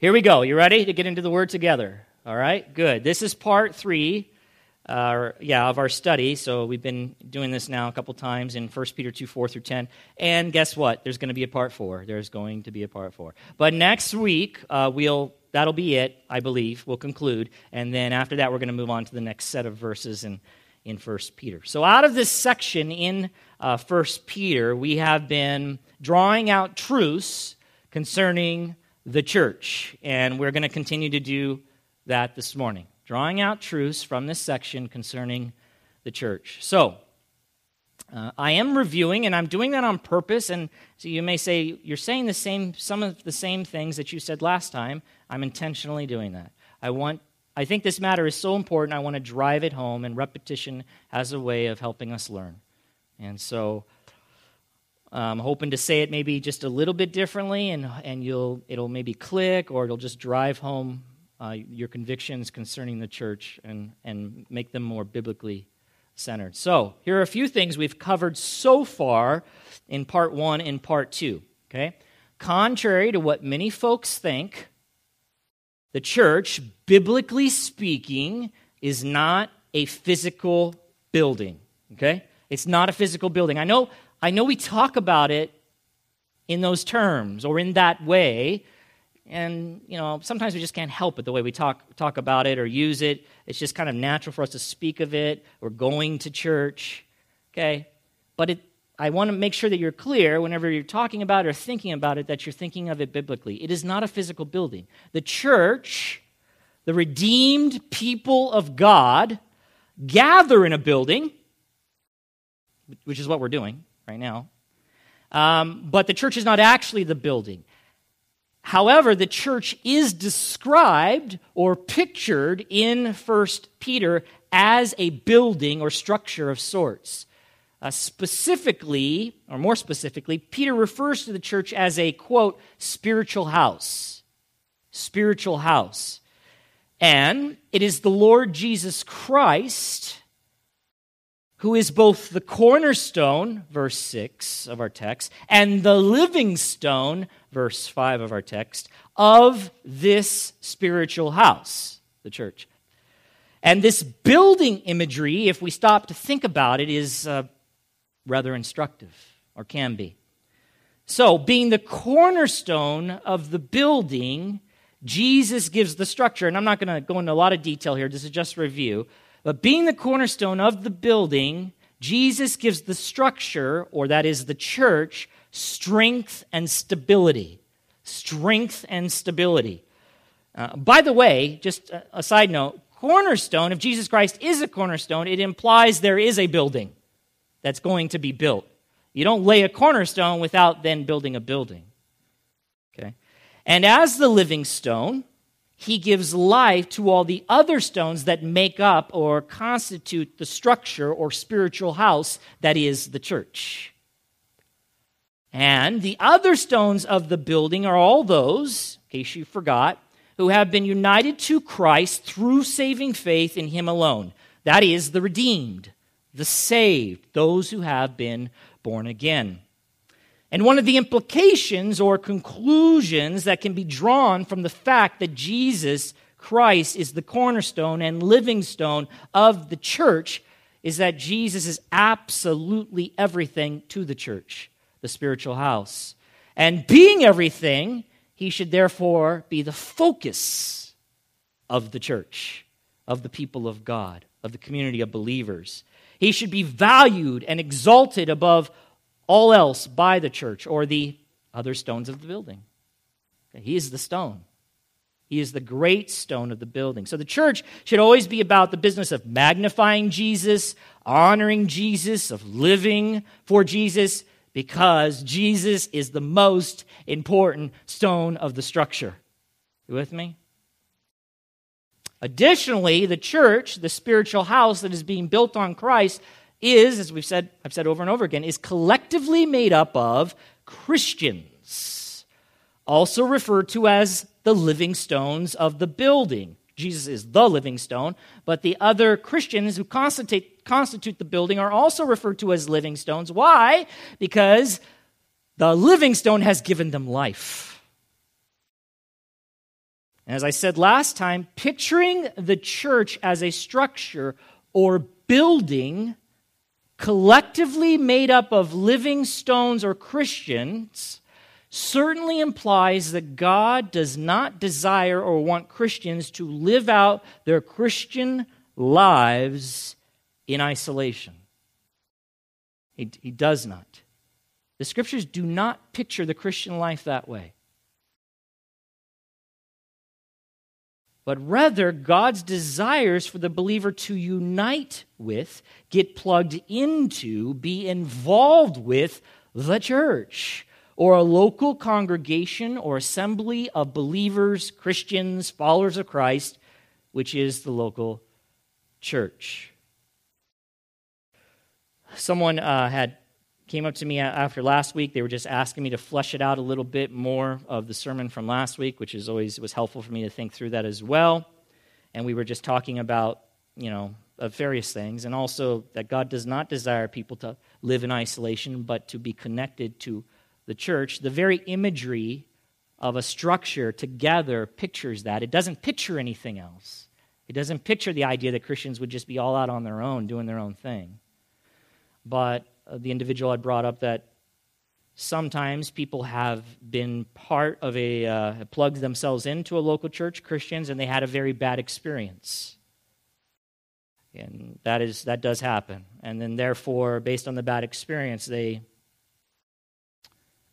Here we go. You ready to get into the word together? All right, good. This is part three, uh, yeah, of our study. So we've been doing this now a couple times in 1 Peter 2 4 through 10. And guess what? There's going to be a part four. There's going to be a part four. But next week, uh, we'll that'll be it, I believe. We'll conclude. And then after that, we're going to move on to the next set of verses in, in 1 Peter. So out of this section in uh, 1 Peter, we have been drawing out truths concerning the church. And we're going to continue to do that this morning, drawing out truths from this section concerning the church. So, uh, I am reviewing, and I'm doing that on purpose. And so you may say, you're saying the same, some of the same things that you said last time. I'm intentionally doing that. I want, I think this matter is so important. I want to drive it home, and repetition has a way of helping us learn. And so I'm hoping to say it maybe just a little bit differently, and, and you'll, it'll maybe click or it'll just drive home uh, your convictions concerning the church and, and make them more biblically centered. So, here are a few things we've covered so far in part one and part two. Okay? Contrary to what many folks think, the church, biblically speaking, is not a physical building. Okay? It's not a physical building. I know I know we talk about it in those terms or in that way, and you know sometimes we just can't help it the way we talk talk about it or use it. It's just kind of natural for us to speak of it. We're going to church, okay? But it, I want to make sure that you're clear whenever you're talking about or thinking about it that you're thinking of it biblically. It is not a physical building. The church, the redeemed people of God, gather in a building, which is what we're doing right now. Um, but the church is not actually the building. However, the church is described or pictured in 1 Peter as a building or structure of sorts. Uh, specifically, or more specifically, Peter refers to the church as a, quote, spiritual house. Spiritual house. And it is the Lord Jesus Christ who is both the cornerstone, verse 6 of our text, and the living stone, verse 5 of our text, of this spiritual house, the church. And this building imagery, if we stop to think about it, is uh, rather instructive, or can be. So, being the cornerstone of the building, Jesus gives the structure. And I'm not going to go into a lot of detail here, this is just review. But being the cornerstone of the building, Jesus gives the structure, or that is the church, strength and stability. Strength and stability. Uh, by the way, just a side note cornerstone, if Jesus Christ is a cornerstone, it implies there is a building that's going to be built. You don't lay a cornerstone without then building a building. Okay? And as the living stone, he gives life to all the other stones that make up or constitute the structure or spiritual house that is the church. And the other stones of the building are all those, in case you forgot, who have been united to Christ through saving faith in Him alone. That is, the redeemed, the saved, those who have been born again. And one of the implications or conclusions that can be drawn from the fact that Jesus Christ is the cornerstone and living stone of the church is that Jesus is absolutely everything to the church, the spiritual house. And being everything, he should therefore be the focus of the church, of the people of God, of the community of believers. He should be valued and exalted above all else by the church or the other stones of the building. He is the stone. He is the great stone of the building. So the church should always be about the business of magnifying Jesus, honoring Jesus, of living for Jesus, because Jesus is the most important stone of the structure. You with me? Additionally, the church, the spiritual house that is being built on Christ, is, as we've said, I've said over and over again, is collectively made up of Christians, also referred to as the living stones of the building. Jesus is the living stone, but the other Christians who constitute, constitute the building are also referred to as living stones. Why? Because the living stone has given them life. And as I said last time, picturing the church as a structure or building collectively made up of living stones or Christians certainly implies that God does not desire or want Christians to live out their Christian lives in isolation. He, he does not. The scriptures do not picture the Christian life that way. But rather God's desires for the believer to unite with, get plugged into, be involved with the church or a local congregation or assembly of believers, Christians, followers of Christ, which is the local church. Someone uh, had came up to me after last week. They were just asking me to flesh it out a little bit more of the sermon from last week, which is always was helpful for me to think through that as well. And we were just talking about, you know, of various things, and also that God does not desire people to live in isolation, but to be connected to the church. The very imagery of a structure together pictures that. It doesn't picture anything else. It doesn't picture the idea that Christians would just be all out on their own, doing their own thing. But the individual had brought up that sometimes people have been part of a uh, plugged themselves into a local church christians and they had a very bad experience. And that is that does happen. And then therefore based on the bad experience they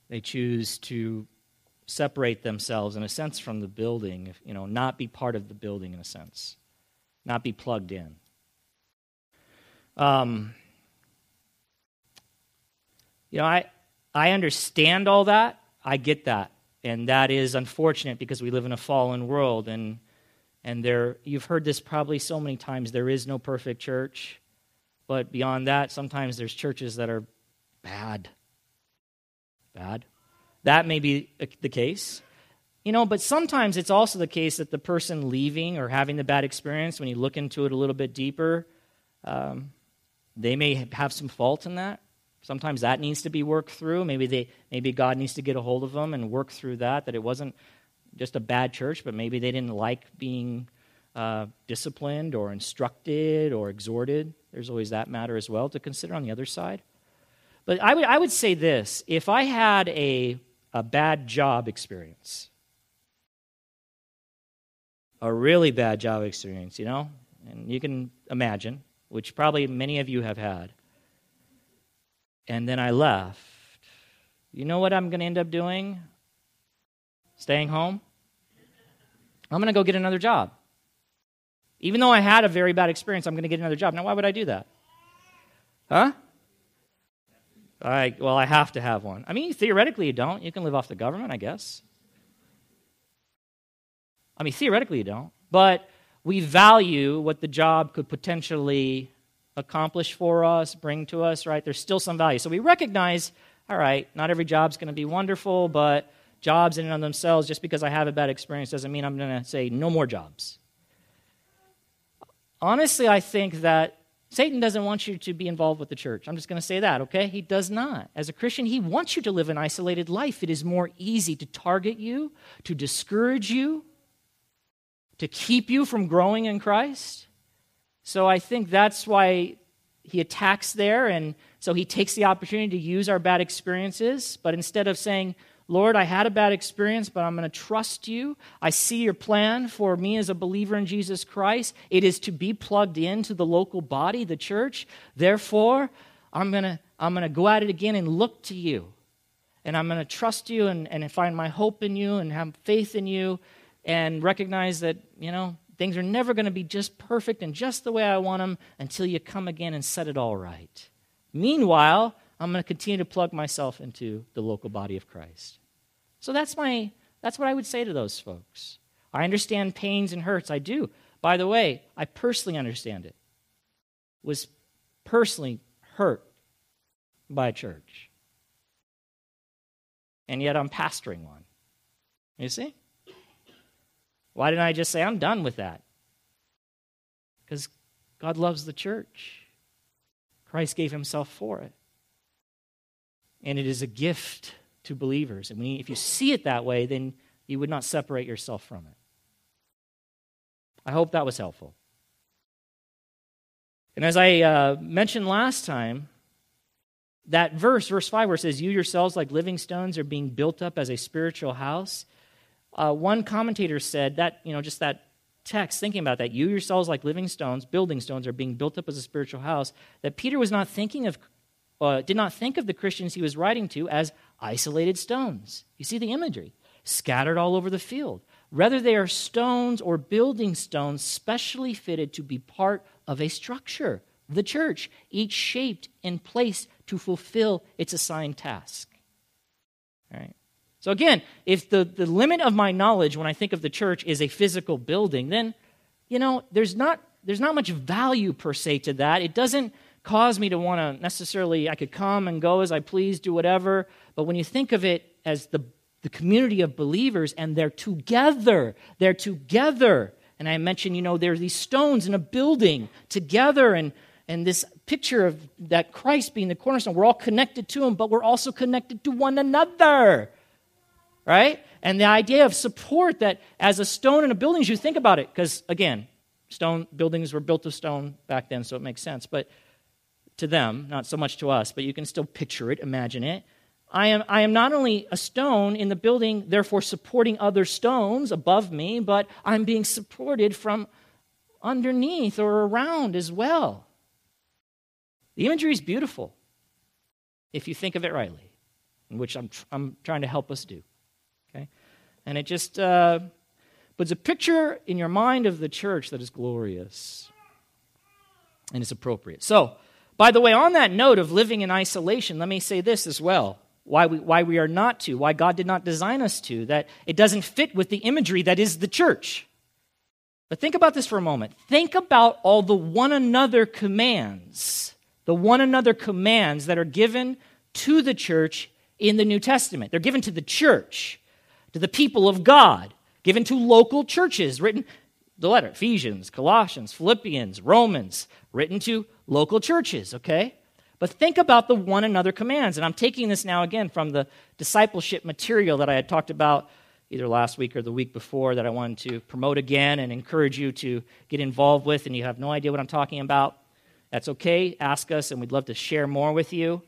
they choose to separate themselves in a sense from the building you know not be part of the building in a sense. Not be plugged in. Um, you know, I, I understand all that. I get that. And that is unfortunate because we live in a fallen world. And, and there, you've heard this probably so many times there is no perfect church. But beyond that, sometimes there's churches that are bad. Bad. That may be the case. You know, but sometimes it's also the case that the person leaving or having the bad experience, when you look into it a little bit deeper, um, they may have some fault in that. Sometimes that needs to be worked through. Maybe, they, maybe God needs to get a hold of them and work through that, that it wasn't just a bad church, but maybe they didn't like being uh, disciplined or instructed or exhorted. There's always that matter as well to consider on the other side. But I would, I would say this if I had a, a bad job experience, a really bad job experience, you know, and you can imagine, which probably many of you have had and then I left. You know what I'm going to end up doing? Staying home? I'm going to go get another job. Even though I had a very bad experience, I'm going to get another job. Now, why would I do that? Huh? I, well, I have to have one. I mean, theoretically, you don't. You can live off the government, I guess. I mean, theoretically, you don't. But we value what the job could potentially accomplish for us, bring to us, right? There's still some value. So we recognize, all right, not every job's going to be wonderful, but jobs in and of themselves, just because I have a bad experience, doesn't mean I'm going to say no more jobs. Honestly, I think that Satan doesn't want you to be involved with the church. I'm just going to say that, okay? He does not. As a Christian, he wants you to live an isolated life. It is more easy to target you, to discourage you, to keep you from growing in Christ. So I think that's why he attacks there. And so he takes the opportunity to use our bad experiences. But instead of saying, Lord, I had a bad experience, but I'm going to trust you. I see your plan for me as a believer in Jesus Christ. It is to be plugged into the local body, the church. Therefore, I'm going to, I'm going to go at it again and look to you. And I'm going to trust you and, and find my hope in you and have faith in you and recognize that, you know, things are never going to be just perfect and just the way I want them until you come again and set it all right. Meanwhile, I'm going to continue to plug myself into the local body of Christ. So that's my that's what I would say to those folks. I understand pains and hurts. I do. By the way, I personally understand it. Was personally hurt by a church. And yet I'm pastoring one. You see? Why didn't I just say, I'm done with that? Because God loves the church. Christ gave himself for it. And it is a gift to believers. And if you see it that way, then you would not separate yourself from it. I hope that was helpful. And as I uh, mentioned last time, that verse, verse 5, where it says, You yourselves, like living stones, are being built up as a spiritual house. Uh, one commentator said that, you know, just that text, thinking about that, you yourselves, like living stones, building stones, are being built up as a spiritual house, that Peter was not thinking of, uh, did not think of the Christians he was writing to as isolated stones. You see the imagery scattered all over the field. Rather, they are stones or building stones specially fitted to be part of a structure, the church, each shaped and placed to fulfill its assigned task. All right. So, again, if the, the limit of my knowledge when I think of the church is a physical building, then, you know, there's not, there's not much value per se to that. It doesn't cause me to want to necessarily, I could come and go as I please, do whatever. But when you think of it as the, the community of believers and they're together, they're together. And I mentioned, you know, there are these stones in a building together and and this picture of that Christ being the cornerstone, we're all connected to him, but we're also connected to one another. Right? And the idea of support that as a stone in a building, as you think about it, because again, stone buildings were built of stone back then, so it makes sense. But to them, not so much to us, but you can still picture it, imagine it. I am, I am not only a stone in the building, therefore supporting other stones above me, but I'm being supported from underneath or around as well. The imagery is beautiful if you think of it rightly, which I'm, I'm trying to help us do. Okay? And it just uh, puts a picture in your mind of the church that is glorious and is appropriate. So, by the way, on that note of living in isolation, let me say this as well. Why we, why we are not to, why God did not design us to, that it doesn't fit with the imagery that is the church. But think about this for a moment. Think about all the one another commands the one another commands that are given to the church in the New Testament. They're given to the church, to the people of God, given to local churches, written the letter Ephesians, Colossians, Philippians, Romans, written to local churches, okay? But think about the one another commands. And I'm taking this now again from the discipleship material that I had talked about either last week or the week before that I wanted to promote again and encourage you to get involved with, and you have no idea what I'm talking about. That's okay. Ask us, and we'd love to share more with you.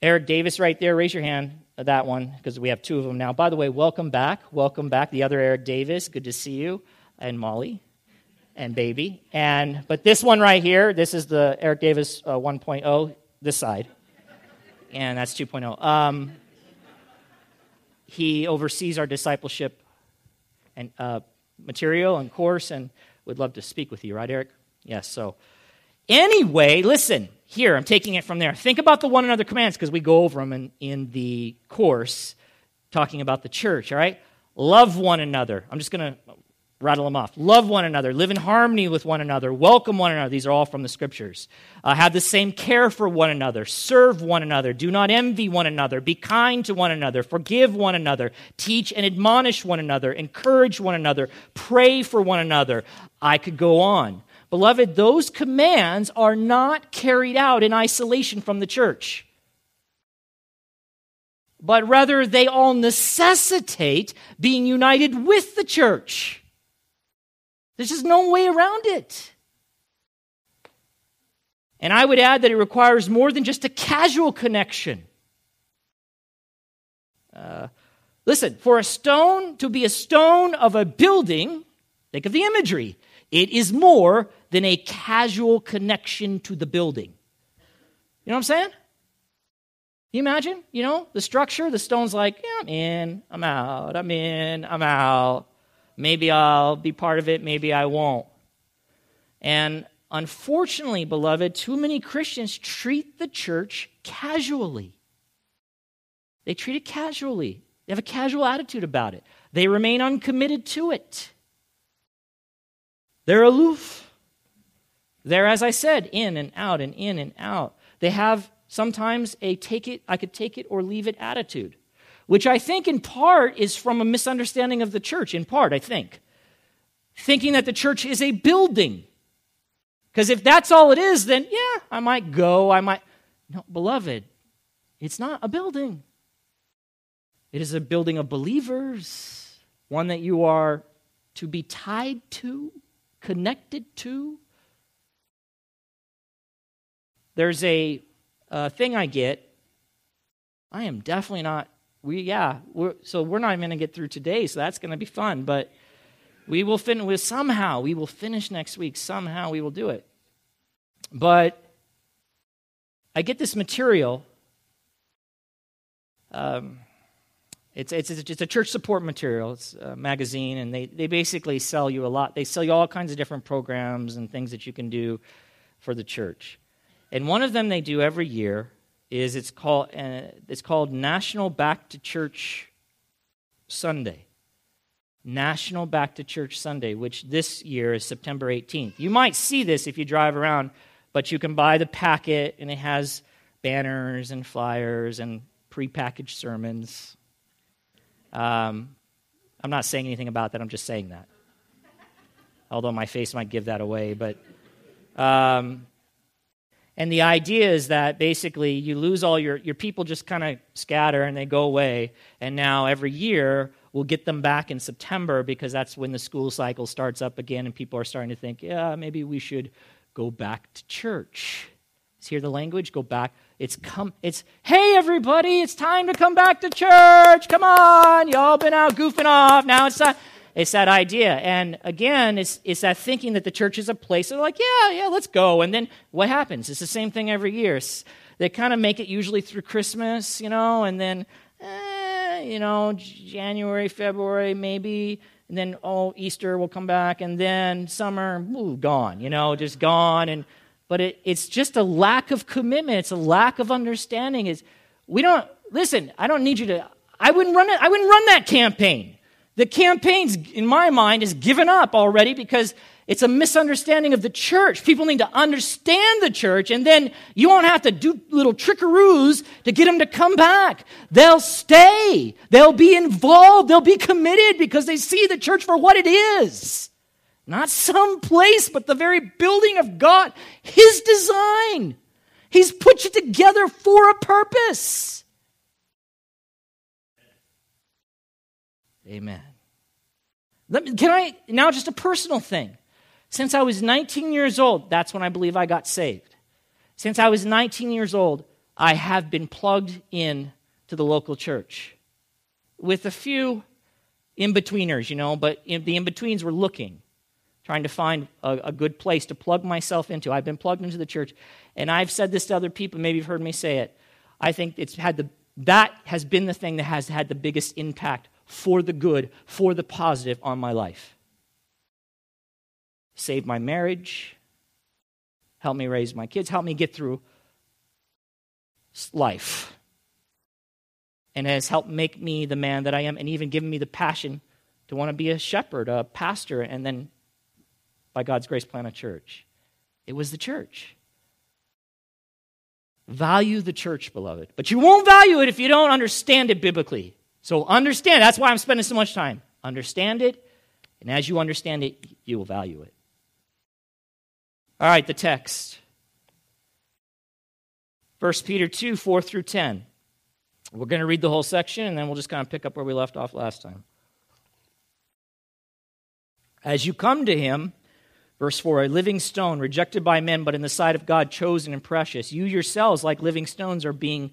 Eric Davis, right there. Raise your hand. Uh, that one, because we have two of them now. By the way, welcome back. Welcome back. The other Eric Davis. Good to see you. And Molly and baby. And but this one right here, this is the Eric Davis uh, 1.0. This side, and that's 2.0. Um, he oversees our discipleship and uh, material and course, and would love to speak with you, right, Eric? Yes. So. Anyway, listen, here, I'm taking it from there. Think about the one another commands because we go over them in, in the course talking about the church, all right? Love one another. I'm just going to rattle them off. Love one another. Live in harmony with one another. Welcome one another. These are all from the scriptures. Uh, have the same care for one another. Serve one another. Do not envy one another. Be kind to one another. Forgive one another. Teach and admonish one another. Encourage one another. Pray for one another. I could go on. Beloved, those commands are not carried out in isolation from the church, but rather they all necessitate being united with the church. There's just no way around it. And I would add that it requires more than just a casual connection. Uh, listen, for a stone to be a stone of a building, think of the imagery. It is more than a casual connection to the building. You know what I'm saying? you imagine? You know, the structure, the stone's like, yeah, I'm in, I'm out, I'm in, I'm out. Maybe I'll be part of it, maybe I won't. And unfortunately, beloved, too many Christians treat the church casually. They treat it casually. They have a casual attitude about it. They remain uncommitted to it. They're aloof. They're, as I said, in and out and in and out. They have sometimes a take it, I could take it or leave it attitude, which I think in part is from a misunderstanding of the church, in part, I think. Thinking that the church is a building. Because if that's all it is, then yeah, I might go, I might. No, beloved, it's not a building. It is a building of believers, one that you are to be tied to connected to. There's a, a thing I get. I am definitely not. We yeah. We're, so we're not even going to get through today. So that's going to be fun. But we will finish. With somehow we will finish next week. Somehow we will do it. But I get this material. Um, it's, it's, it's a church support material. It's a magazine, and they, they basically sell you a lot. They sell you all kinds of different programs and things that you can do for the church. And one of them they do every year is it's called, uh, it's called National Back to Church Sunday. National Back to Church Sunday, which this year is September 18th. You might see this if you drive around, but you can buy the packet, and it has banners and flyers and prepackaged sermons um, I'm not saying anything about that, I'm just saying that. Although my face might give that away. But, um, and the idea is that basically you lose all your, your people just kind of scatter and they go away. And now every year we'll get them back in September because that's when the school cycle starts up again and people are starting to think, yeah, maybe we should go back to church. See hear the language? Go back. It's come. It's hey everybody, it's time to come back to church. Come on, y'all been out goofing off. Now it's time. It's that idea, and again, it's it's that thinking that the church is a place. They're like, yeah, yeah, let's go. And then what happens? It's the same thing every year. they kind of make it usually through Christmas, you know, and then, eh, you know, January, February, maybe and then oh easter will come back and then summer ooh, gone you know just gone and but it, it's just a lack of commitment. It's a lack of understanding. Is we don't listen. I don't need you to. I wouldn't run it. I wouldn't run that campaign. The campaign's, in my mind, is given up already because it's a misunderstanding of the church. People need to understand the church, and then you won't have to do little trickeroos to get them to come back. They'll stay. They'll be involved. They'll be committed because they see the church for what it is. Not some place, but the very building of God. His design. He's put you together for a purpose. Amen. Me, can I, now just a personal thing. Since I was 19 years old, that's when I believe I got saved. Since I was 19 years old, I have been plugged in to the local church with a few in betweeners, you know, but in, the in betweens were looking trying to find a, a, good place to plug myself into. I've been plugged into the church, and I've said this to other people. Maybe you've heard me say it. I think it's had the that has been the thing that has had the biggest impact for the good, for the positive on my life. Saved my marriage, helped me raise my kids, helped me get through life. And has helped make me the man that I am, and even given me the passion to want to be a shepherd, a pastor, and then by God's grace plant a church. It was the church. Value the church, beloved. But you won't value it if you don't understand it biblically. So understand. That's why I'm spending so much time. Understand it, and as you understand it, you will value it. All right, the text. 1 Peter 2, 4 through 10. We're going to read the whole section, and then we'll just kind of pick up where we left off last time. As you come to him, Verse 4 A living stone, rejected by men, but in the sight of God, chosen and precious. You yourselves, like living stones, are being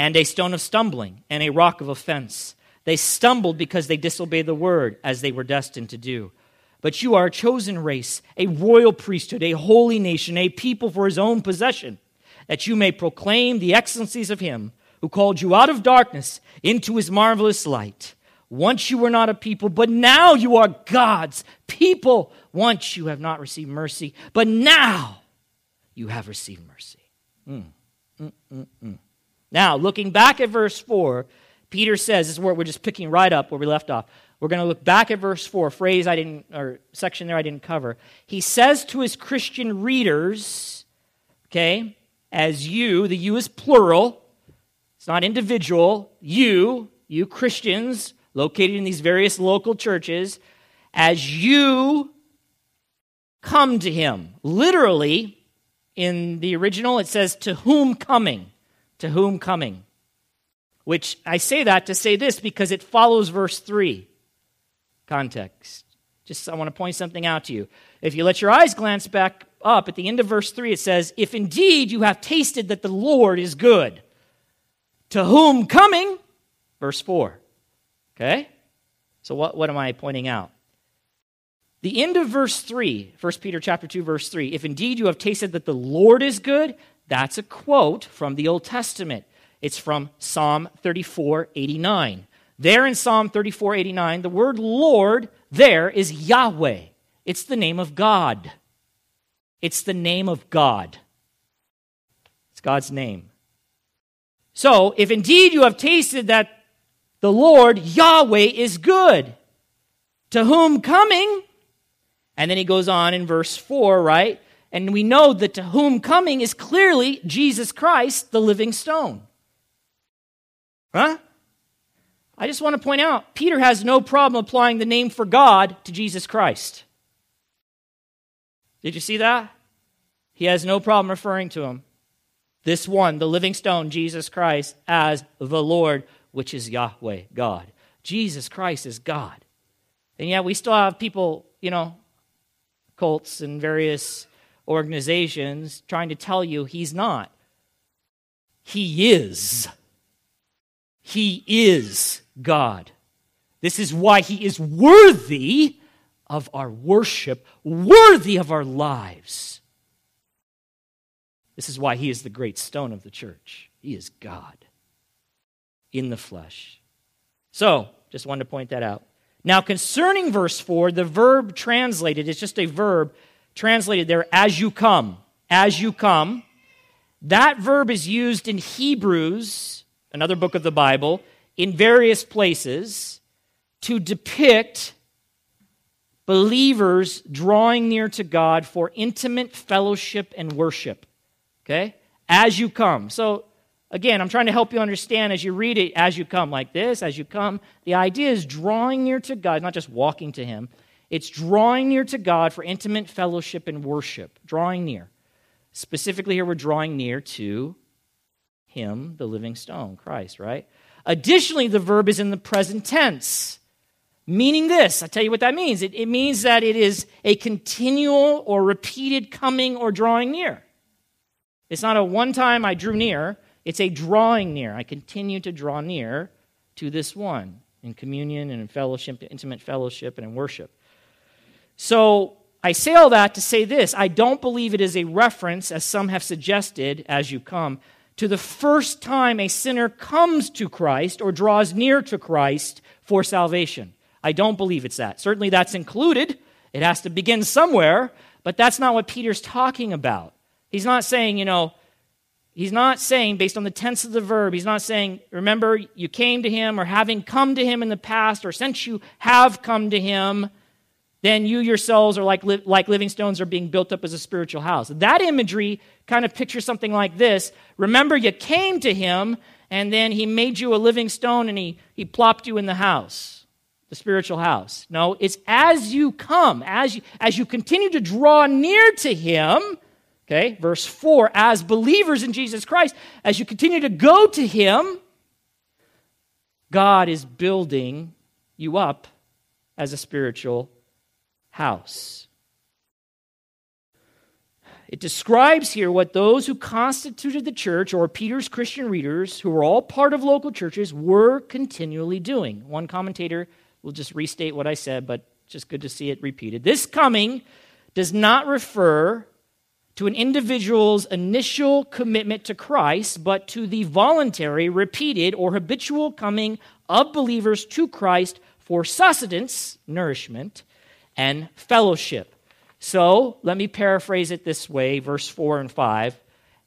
and a stone of stumbling, and a rock of offense. They stumbled because they disobeyed the word, as they were destined to do. But you are a chosen race, a royal priesthood, a holy nation, a people for his own possession, that you may proclaim the excellencies of him who called you out of darkness into his marvelous light. Once you were not a people, but now you are God's people. Once you have not received mercy, but now you have received mercy. Mm. Mm, mm, mm. Now, looking back at verse 4, Peter says, this is where we're just picking right up where we left off. We're going to look back at verse 4, phrase I didn't, or section there I didn't cover. He says to his Christian readers, okay, as you, the you is plural, it's not individual, you, you Christians located in these various local churches, as you come to him. Literally, in the original, it says, to whom coming? To whom coming? Which I say that to say this because it follows verse 3 context. Just I want to point something out to you. If you let your eyes glance back up at the end of verse 3, it says, If indeed you have tasted that the Lord is good, to whom coming? Verse 4. Okay? So what, what am I pointing out? The end of verse 3, 1 Peter chapter 2, verse 3, if indeed you have tasted that the Lord is good, that's a quote from the Old Testament. It's from Psalm 34, 89. There in Psalm 34, 89, the word Lord there is Yahweh. It's the name of God. It's the name of God. It's God's name. So, if indeed you have tasted that the Lord, Yahweh, is good, to whom coming, and then he goes on in verse 4, right? And we know that to whom coming is clearly Jesus Christ, the living stone. Huh? I just want to point out Peter has no problem applying the name for God to Jesus Christ. Did you see that? He has no problem referring to him, this one, the living stone, Jesus Christ, as the Lord, which is Yahweh, God. Jesus Christ is God. And yet we still have people, you know, cults and various organizations trying to tell you he's not. He is. He is God. This is why he is worthy of our worship, worthy of our lives. This is why he is the great stone of the church. He is God in the flesh. So, just wanted to point that out. Now, concerning verse 4, the verb translated is just a verb translated there as you come. As you come. That verb is used in Hebrews, another book of the Bible, in various places to depict believers drawing near to God for intimate fellowship and worship. Okay? As you come. So, again, I'm trying to help you understand as you read it, as you come, like this, as you come. The idea is drawing near to God, not just walking to Him. It's drawing near to God for intimate fellowship and worship. Drawing near. Specifically, here we're drawing near to Him, the living stone, Christ, right? Additionally, the verb is in the present tense, meaning this. I'll tell you what that means. It, it means that it is a continual or repeated coming or drawing near. It's not a one time I drew near, it's a drawing near. I continue to draw near to this one in communion and in fellowship, intimate fellowship, and in worship. So I say all that to say this I don't believe it is a reference, as some have suggested, as you come, to the first time a sinner comes to Christ or draws near to Christ for salvation. I don't believe it's that. Certainly that's included. It has to begin somewhere, but that's not what Peter's talking about. He's not saying, you know, he's not saying, based on the tense of the verb, he's not saying, remember, you came to him, or having come to him in the past, or since you have come to him, then you yourselves are like, like living stones are being built up as a spiritual house. That imagery kind of pictures something like this. Remember, you came to him, and then he made you a living stone and he, he plopped you in the house, the spiritual house. No, it's as you come, as you, as you continue to draw near to him, okay, verse 4, as believers in Jesus Christ, as you continue to go to him, God is building you up as a spiritual house. It describes here what those who constituted the church, or Peter's Christian readers, who were all part of local churches, were continually doing. One commentator will just restate what I said, but just good to see it repeated. This coming does not refer to an individual's initial commitment to Christ, but to the voluntary, repeated, or habitual coming of believers to Christ for sustenance, nourishment, and fellowship. So let me paraphrase it this way verse 4 and 5.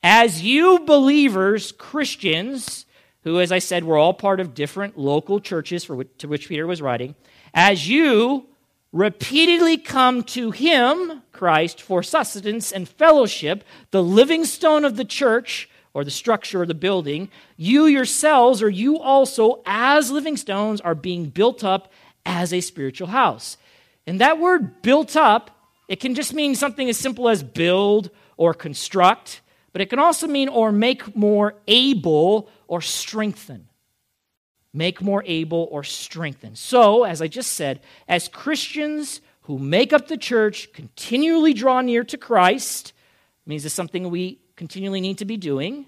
As you believers, Christians, who, as I said, were all part of different local churches for which, to which Peter was writing, as you repeatedly come to him, Christ, for sustenance and fellowship, the living stone of the church, or the structure of the building, you yourselves, or you also, as living stones, are being built up as a spiritual house. And that word built up, it can just mean something as simple as build or construct, but it can also mean or make more able or strengthen. Make more able or strengthen. So, as I just said, as Christians who make up the church continually draw near to Christ, means it's something we continually need to be doing.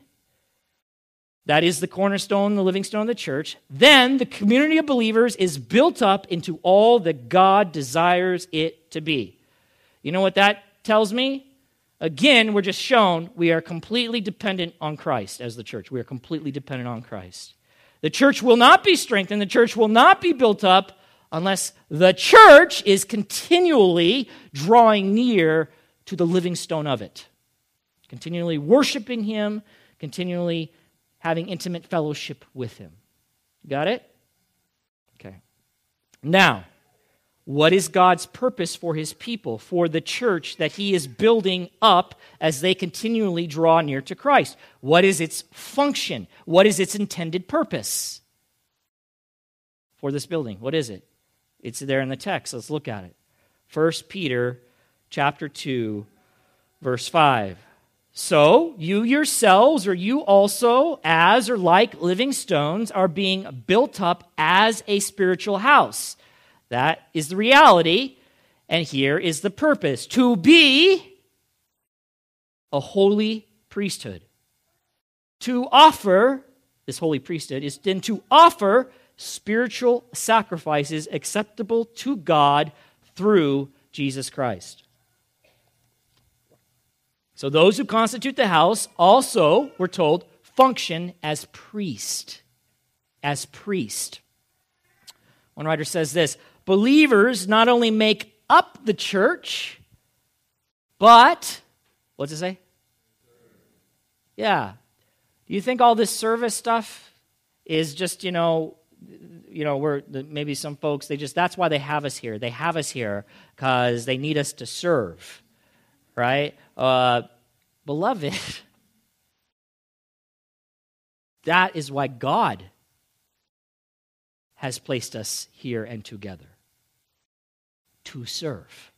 That is the cornerstone, the living stone of the church. Then the community of believers is built up into all that God desires it to be. You know what that tells me? Again, we're just shown we are completely dependent on Christ as the church. We are completely dependent on Christ. The church will not be strengthened, the church will not be built up unless the church is continually drawing near to the living stone of it, continually worshiping Him, continually having intimate fellowship with Him. Got it? Okay. Now, what is God's purpose for his people, for the church that he is building up as they continually draw near to Christ? What is its function? What is its intended purpose for this building? What is it? It's there in the text. Let's look at it. 1 Peter chapter 2 verse 5. So, you yourselves or you also as or like living stones are being built up as a spiritual house that is the reality. And here is the purpose to be a holy priesthood. To offer, this holy priesthood is then to offer spiritual sacrifices acceptable to God through Jesus Christ. So those who constitute the house also, we're told, function as priest. As priest. One writer says this believers not only make up the church, but, what's it say? Yeah. Do you think all this service stuff is just, you know, you know, we're maybe some folks they just that's why they have us here. They have us here because they need us to serve, right? Uh, beloved, that is why God has placed us here and together to serve.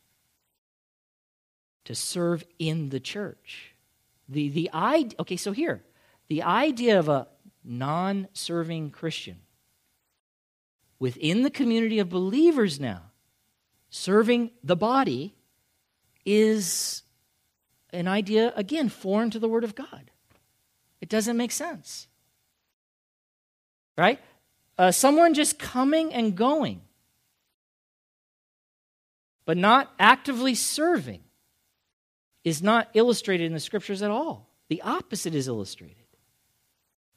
To serve in the church. The, the idea, okay, so here, the idea of a non serving Christian within the community of believers now, serving the body, is an idea, again, foreign to the Word of God. It doesn't make sense. Right? Uh, someone just coming and going but not actively serving, is not illustrated in the scriptures at all. The opposite is illustrated.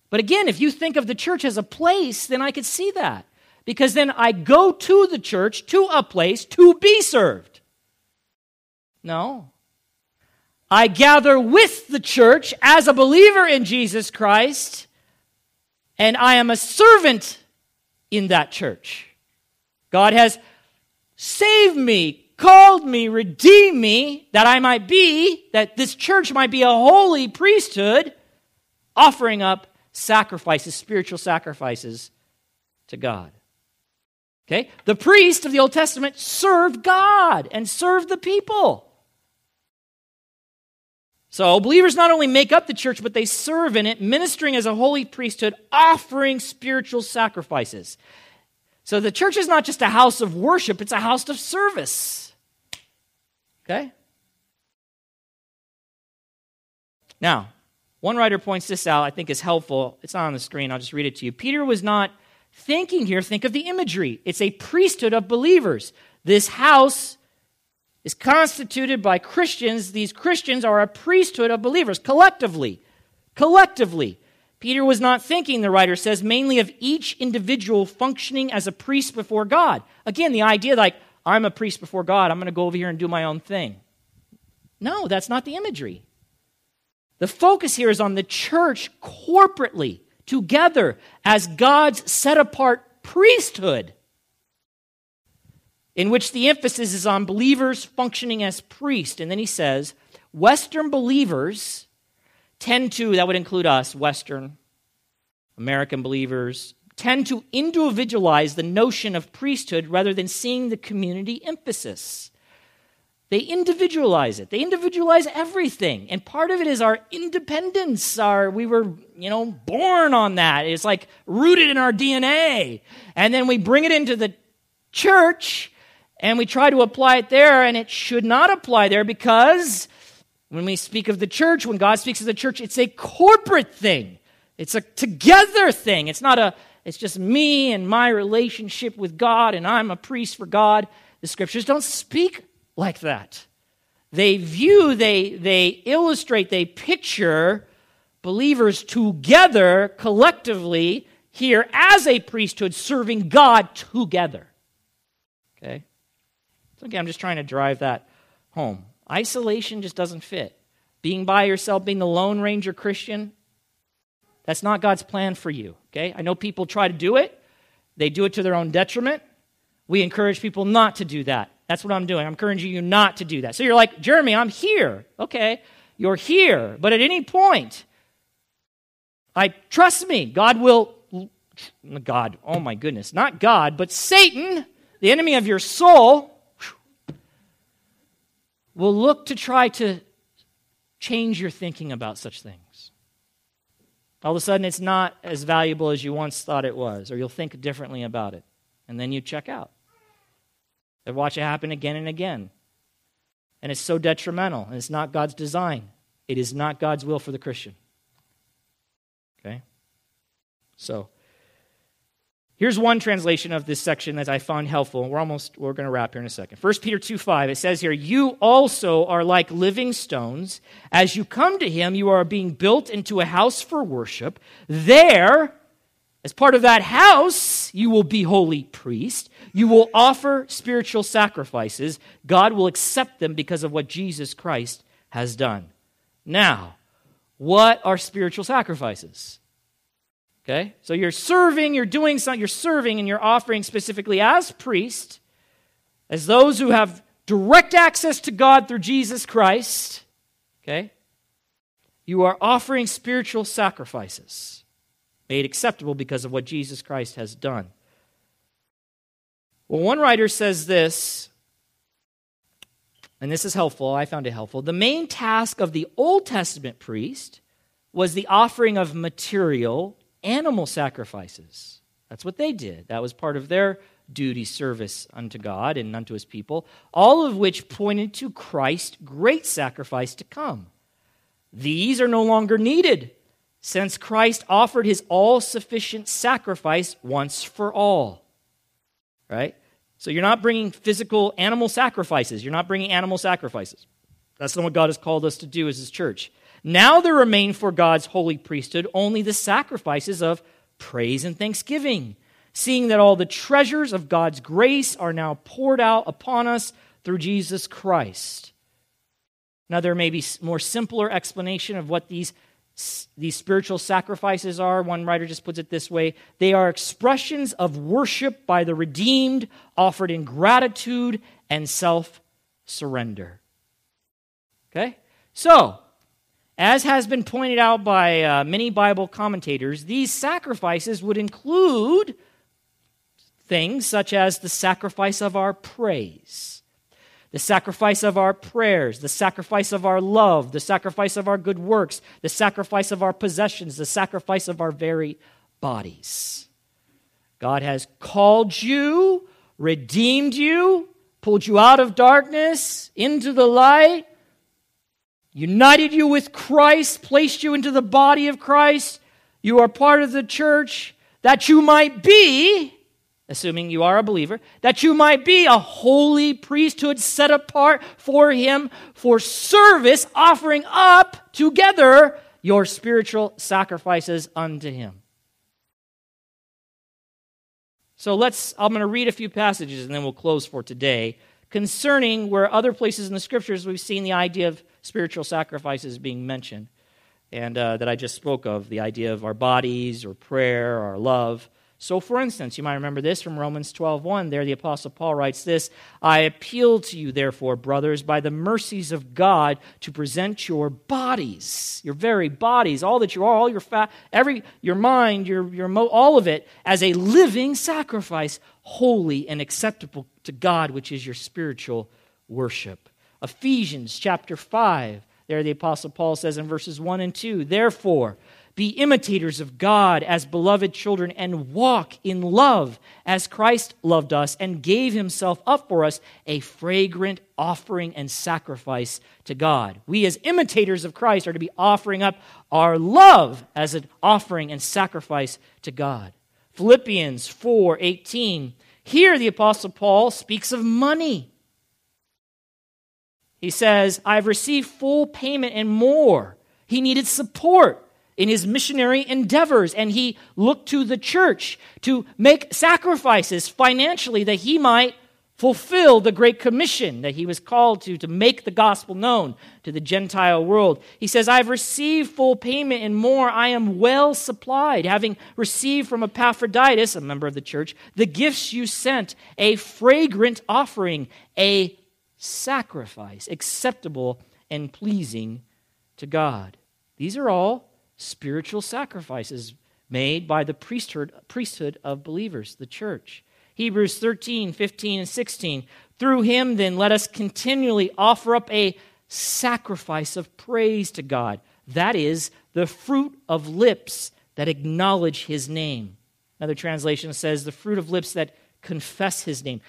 But again, if you think of the church as a place, then I could see that. Because then I go to the church, to a place, to be served. No. I gather with the church as a believer in Jesus Christ, and I am a servant in that church. God has saved me, called me, redeemed me, that I might be, that this church might be a holy priesthood, offering up sacrifices, spiritual sacrifices to God. Okay? The priest of the Old Testament served God and served the people. So, believers not only make up the church, but they serve in it, ministering as a holy priesthood, offering spiritual sacrifices. So, the church is not just a house of worship, it's a house of service. Okay? Now, one writer points this out, I think is helpful. It's not on the screen, I'll just read it to you. Peter was not thinking here, think of the imagery. It's a priesthood of believers. This house is constituted by Christians. These Christians are a priesthood of believers collectively. Collectively. Peter was not thinking, the writer says, mainly of each individual functioning as a priest before God. Again, the idea like, I'm a priest before God. I'm going to go over here and do my own thing. No, that's not the imagery. The focus here is on the church corporately, together, as God's set apart priesthood. In which the emphasis is on believers functioning as priests. And then he says, Western believers tend to, that would include us, Western American believers, tend to individualize the notion of priesthood rather than seeing the community emphasis. They individualize it. They individualize everything. And part of it is our independence. Our we were, you know, born on that. It's like rooted in our DNA. And then we bring it into the church and we try to apply it there and it should not apply there because when we speak of the church, when God speaks of the church, it's a corporate thing. It's a together thing. It's not a it's just me and my relationship with God and I'm a priest for God. The scriptures don't speak like that. They view, they, they illustrate, they picture believers together, collectively, here as a priesthood, serving God together. Okay? So, again, I'm just trying to drive that home. Isolation just doesn't fit. Being by yourself, being the Lone Ranger Christian, that's not God's plan for you. Okay? I know people try to do it, they do it to their own detriment. We encourage people not to do that. That's what I'm doing. I'm encouraging you not to do that. So you're like, Jeremy, I'm here. Okay, you're here. But at any point, I trust me, God will, God, oh my goodness, not God, but Satan, the enemy of your soul, will look to try to change your thinking about such things. All of a sudden, it's not as valuable as you once thought it was, or you'll think differently about it. And then you check out. I watch it happen again and again. And it's so detrimental, and it's not God's design. It is not God's will for the Christian. Okay? So, here's one translation of this section that I found helpful. We're almost, we're going to wrap here in a second. 1 Peter 2 5, it says here, You also are like living stones. As you come to him, you are being built into a house for worship. There, as part of that house, you will be holy priest. You will offer spiritual sacrifices. God will accept them because of what Jesus Christ has done. Now, what are spiritual sacrifices? Okay? So you're serving, you're doing something, you're serving, and you're offering specifically as priest, as those who have direct access to God through Jesus Christ. Okay? You are offering spiritual sacrifices made acceptable because of what Jesus Christ has done. Well, one writer says this, and this is helpful. I found it helpful. The main task of the Old Testament priest was the offering of material animal sacrifices. That's what they did. That was part of their duty service unto God and unto his people, all of which pointed to Christ's great sacrifice to come. These are no longer needed since Christ offered his all sufficient sacrifice once for all. Right? So you're not bringing physical animal sacrifices. You're not bringing animal sacrifices. That's not what God has called us to do as his church. Now there remain for God's holy priesthood only the sacrifices of praise and thanksgiving, seeing that all the treasures of God's grace are now poured out upon us through Jesus Christ. Now there may be more simpler explanation of what these these spiritual sacrifices are, one writer just puts it this way they are expressions of worship by the redeemed, offered in gratitude and self surrender. Okay? So, as has been pointed out by uh, many Bible commentators, these sacrifices would include things such as the sacrifice of our praise the sacrifice of our prayers, the sacrifice of our love, the sacrifice of our good works, the sacrifice of our possessions, the sacrifice of our very bodies. God has called you, redeemed you, pulled you out of darkness into the light, united you with Christ, placed you into the body of Christ. You are part of the church that you might be assuming you are a believer, that you might be a holy priesthood set apart for Him for service, offering up together your spiritual sacrifices unto Him. So let's, I'm going to read a few passages and then we'll close for today concerning where other places in the scriptures we've seen the idea of spiritual sacrifices being mentioned and uh, that I just spoke of the idea of our bodies or prayer or love So, for instance, you might remember this from Romans 12:1. There, the Apostle Paul writes this I appeal to you, therefore, brothers, by the mercies of God, to present your bodies, your very bodies, all that you are, all your fat, every your mind, your, your mo- all of it, as a living sacrifice, holy and acceptable to God, which is your spiritual worship. Ephesians chapter 5. There, the Apostle Paul says in verses 1 and 2, Therefore, be imitators of God as beloved children and walk in love as Christ loved us and gave himself up for us, a fragrant offering and sacrifice to God. We, as imitators of Christ, are to be offering up our love as an offering and sacrifice to God. Philippians 4 18. Here, the Apostle Paul speaks of money. He says, I've received full payment and more. He needed support in his missionary endeavors, and he looked to the church to make sacrifices financially that he might fulfill the great commission that he was called to, to make the gospel known to the Gentile world. He says, I've received full payment and more. I am well supplied, having received from Epaphroditus, a member of the church, the gifts you sent, a fragrant offering, a sacrifice, acceptable and pleasing to God. These are all spiritual sacrifices made by the priesthood, priesthood of believers, the church. Hebrews 13, 15, and 16. Through him, then, let us continually offer up a sacrifice of praise to God. That is the fruit of lips that acknowledge his name. Another translation says the fruit of lips that confess his name.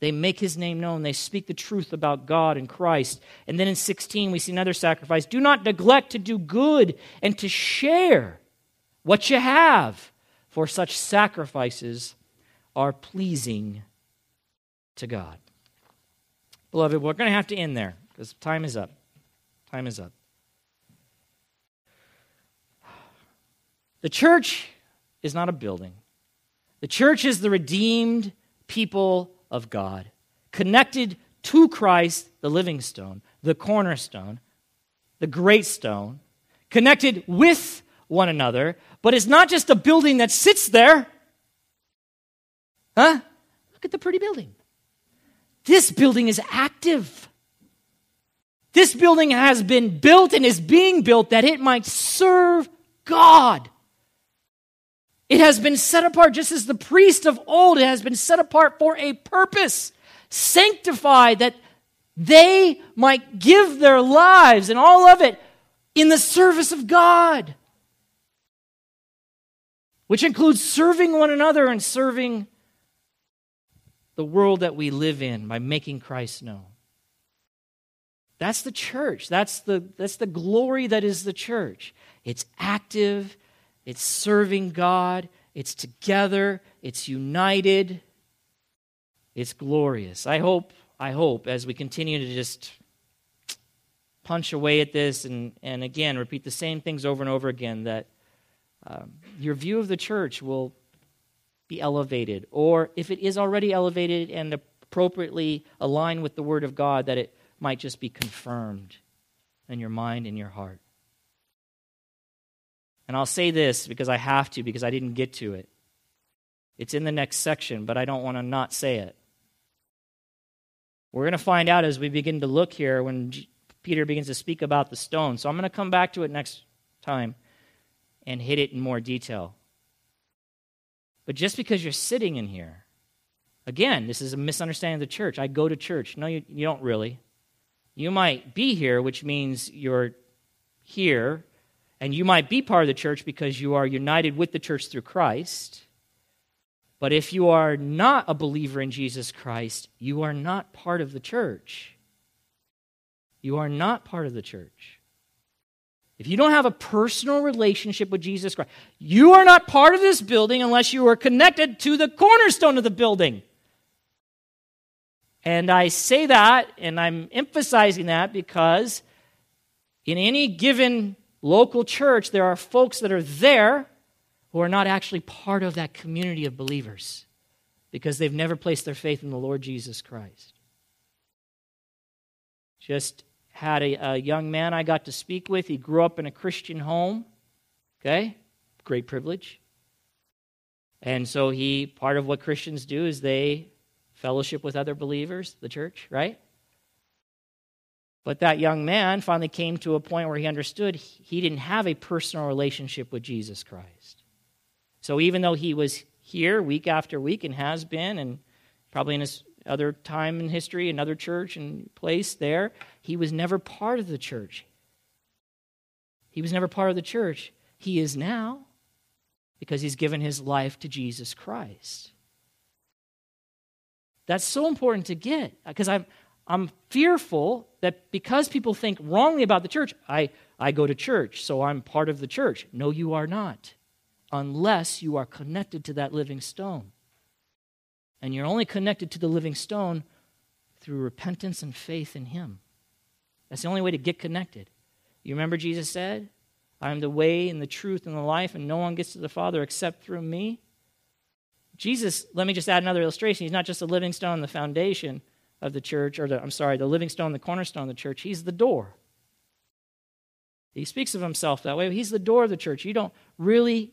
They make his name known. They speak the truth about God and Christ. And then in 16, we see another sacrifice. Do not neglect to do good and to share what you have, for such sacrifices are pleasing to God. Beloved, we're going to have to end there because time is up. Time is up. The church is not a building, the church is the redeemed people of God, connected to Christ, the living stone, the cornerstone, the great stone, connected with one another, but it's not just a building that sits there. Huh? Look at the pretty building. This building is active. This building has been built and is being built that it might serve God. It has been set apart just as the priest of old, it has been set apart for a purpose, sanctified that they might give their lives and all of it in the service of God, which includes serving one another and serving the world that we live in by making Christ known. That's the church. That's the, that's the glory that is the church. It's active, it's serving God, it's together, it's united, it's glorious. I hope, I hope, as we continue to just punch away at this and, and again repeat the same things over and over again, that um, your view of the church will be elevated. Or if it is already elevated and appropriately aligned with the Word of God, that it might just be confirmed in your mind and your heart. And I'll say this because I have to, because I didn't get to it. It's in the next section, but I don't want to not say it. We're going to find out as we begin to look here when Peter begins to speak about the stone. So I'm going to come back to it next time and hit it in more detail. But just because you're sitting in here, again, this is a misunderstanding of the church. I go to church. No, you, you don't really. You might be here, which means you're here and you might be part of the church because you are united with the church through Christ. But if you are not a believer in Jesus Christ, you are not part of the church. You are not part of the church. If you don't have a personal relationship with Jesus Christ, you are not part of this building unless you are connected to the cornerstone of the building. And I say that, and I'm emphasizing that because in any given local church, there are folks that are there who are not actually part of that community of believers because they've never placed their faith in the Lord Jesus Christ. Just had a, a, young man I got to speak with. He grew up in a Christian home. Okay? Great privilege. And so he part of what Christians do is they fellowship with other believers, the church, right? But that young man finally came to a point where he understood he didn't have a personal relationship with Jesus Christ. So even though he was here week after week and has been, and probably in his other time in history, another church and place there, he was never part of the church. He was never part of the church. He is now because he's given his life to Jesus Christ. That's so important to get because I'm, I'm fearful that because people think wrongly about the church, I, I go to church, so I'm part of the church. No, you are not, unless you are connected to that living stone. And you're only connected to the living stone through repentance and faith in Him. That's the only way to get connected. You remember Jesus said, I am the way and the truth and the life, and no one gets to the Father except through me. Jesus, let me just add another illustration. He's not just a living stone, the foundation of the church, or the, I'm sorry, the living stone, the cornerstone of the church. He's the door. He speaks of himself that way. He's the door of the church. You don't really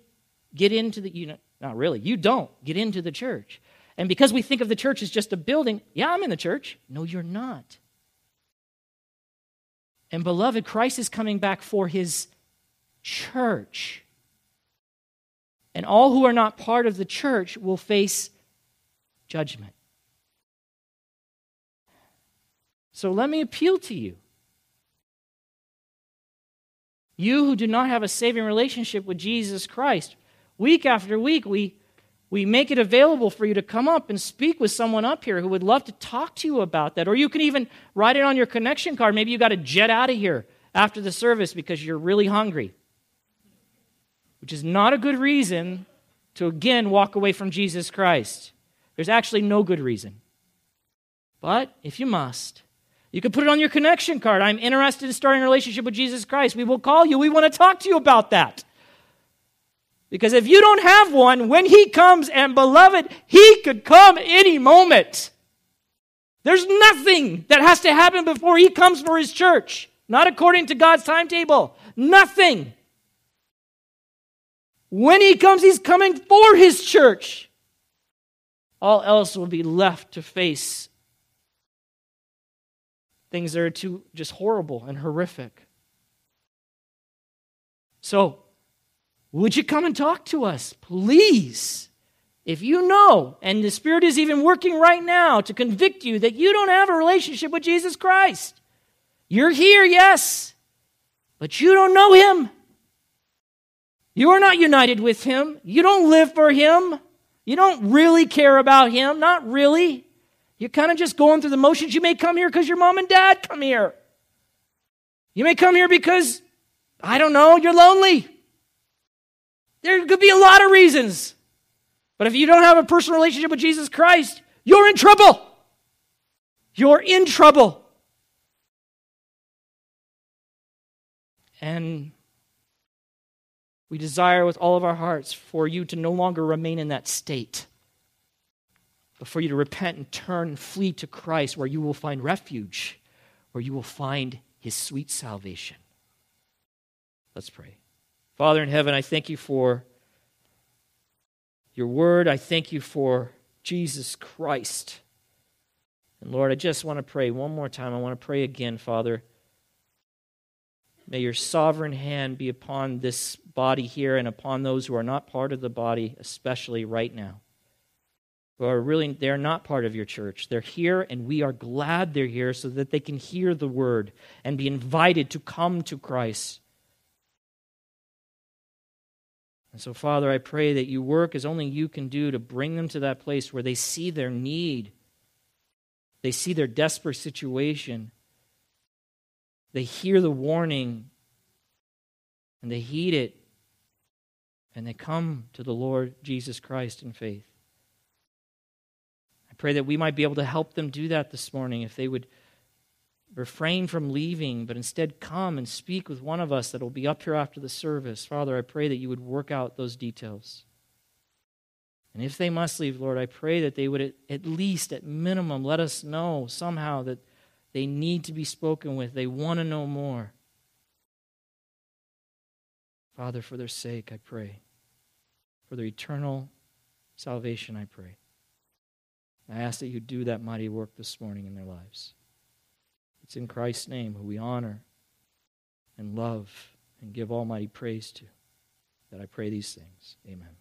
get into the, you know, not really, you don't get into the church. And because we think of the church as just a building, yeah, I'm in the church. No, you're not. And beloved, Christ is coming back for his church. And all who are not part of the church will face judgment. So let me appeal to you. You who do not have a saving relationship with Jesus Christ, week after week, we, we make it available for you to come up and speak with someone up here who would love to talk to you about that. Or you can even write it on your connection card. Maybe you got to jet out of here after the service because you're really hungry which is not a good reason to again walk away from Jesus Christ. There's actually no good reason. But if you must, you can put it on your connection card. I'm interested in starting a relationship with Jesus Christ. We will call you. We want to talk to you about that. Because if you don't have one, when He comes, and beloved, He could come any moment. There's nothing that has to happen before He comes for His church, not according to God's timetable. Nothing. When he comes, he's coming for his church. All else will be left to face things that are too just horrible and horrific. So, would you come and talk to us, please? If you know, and the Spirit is even working right now to convict you that you don't have a relationship with Jesus Christ, you're here, yes, but you don't know Him. You are not united with him. You don't live for him. You don't really care about him. Not really. You're kind of just going through the motions. You may come here because your mom and dad come here. You may come here because, I don't know, you're lonely. There could be a lot of reasons. But if you don't have a personal relationship with Jesus Christ, you're in trouble. You're in trouble. And we desire with all of our hearts for you to no longer remain in that state, but for you to repent and turn and flee to Christ, where you will find refuge, where you will find his sweet salvation. Let's pray. Father in heaven, I thank you for your word. I thank you for Jesus Christ. And Lord, I just want to pray one more time. I want to pray again, Father May your sovereign hand be upon this body here and upon those who are not part of the body, especially right now. Who are really, they're not part of your church. They're here, and we are glad they're here so that they can hear the word and be invited to come to Christ. And so, Father, I pray that you work as only you can do to bring them to that place where they see their need, they see their desperate situation they hear the warning and they heed it and they come to the Lord Jesus Christ in faith. Pray that we might be able to help them do that this morning if they would refrain from leaving, but instead come and speak with one of us that will be up here after the service. Father, I pray that you would work out those details. And if they must leave, Lord, I pray that they would at least, at minimum, let us know somehow that they need to be spoken with. They want to know more. Father, for their sake, I pray. For their eternal salvation, I pray. I ask that you do that mighty work this morning in their lives. It's in Christ's name, who we honor and love and give almighty praise to, that I pray these things. Amen.